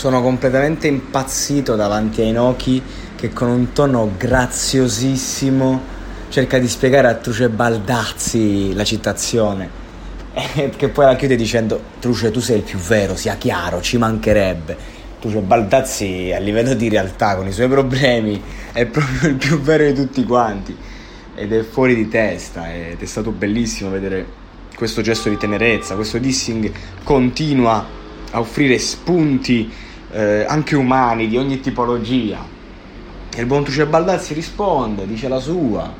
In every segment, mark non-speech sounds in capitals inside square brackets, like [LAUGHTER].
Sono completamente impazzito davanti a Inoki che con un tono graziosissimo cerca di spiegare a Truce Baldazzi la citazione. [LAUGHS] Che poi la chiude dicendo Truce tu sei il più vero, sia chiaro, ci mancherebbe. Truce Baldazzi a livello di realtà con i suoi problemi è proprio il più vero di tutti quanti ed è fuori di testa ed è stato bellissimo vedere questo gesto di tenerezza, questo dissing continua a offrire spunti eh, anche umani di ogni tipologia. E il buon Truce Baldazzi risponde, dice la sua.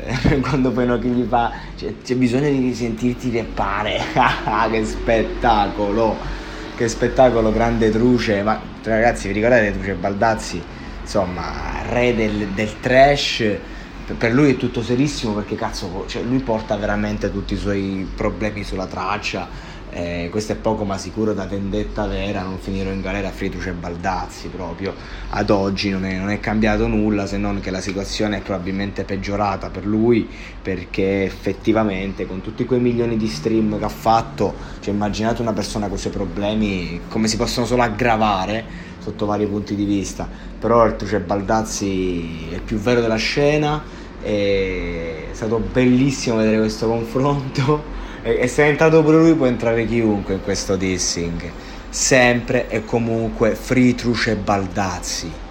Eh, [LAUGHS] quando poi Noki gli fa c'è, c'è bisogno di risentirti reppare. [LAUGHS] che spettacolo! Che spettacolo, grande Truce. Ma ragazzi, vi ricordate Truce Baldazzi? Insomma, re del, del trash per lui è tutto serissimo perché cazzo, cioè, lui porta veramente tutti i suoi problemi sulla traccia. Eh, questo è poco ma sicuro da vendetta vera, non finirò in galera a Friduce e Baldazzi proprio. Ad oggi non è, non è, cambiato nulla se non che la situazione è probabilmente peggiorata per lui perché effettivamente con tutti quei milioni di stream che ha fatto, cioè immaginate una persona con i suoi problemi come si possono solo aggravare sotto vari punti di vista. Però il Truce Baldazzi è più vero della scena è stato bellissimo vedere questo confronto e, se è entrato pure lui può entrare chiunque in questo dissing. Sempre e comunque Free Truce e Baldazzi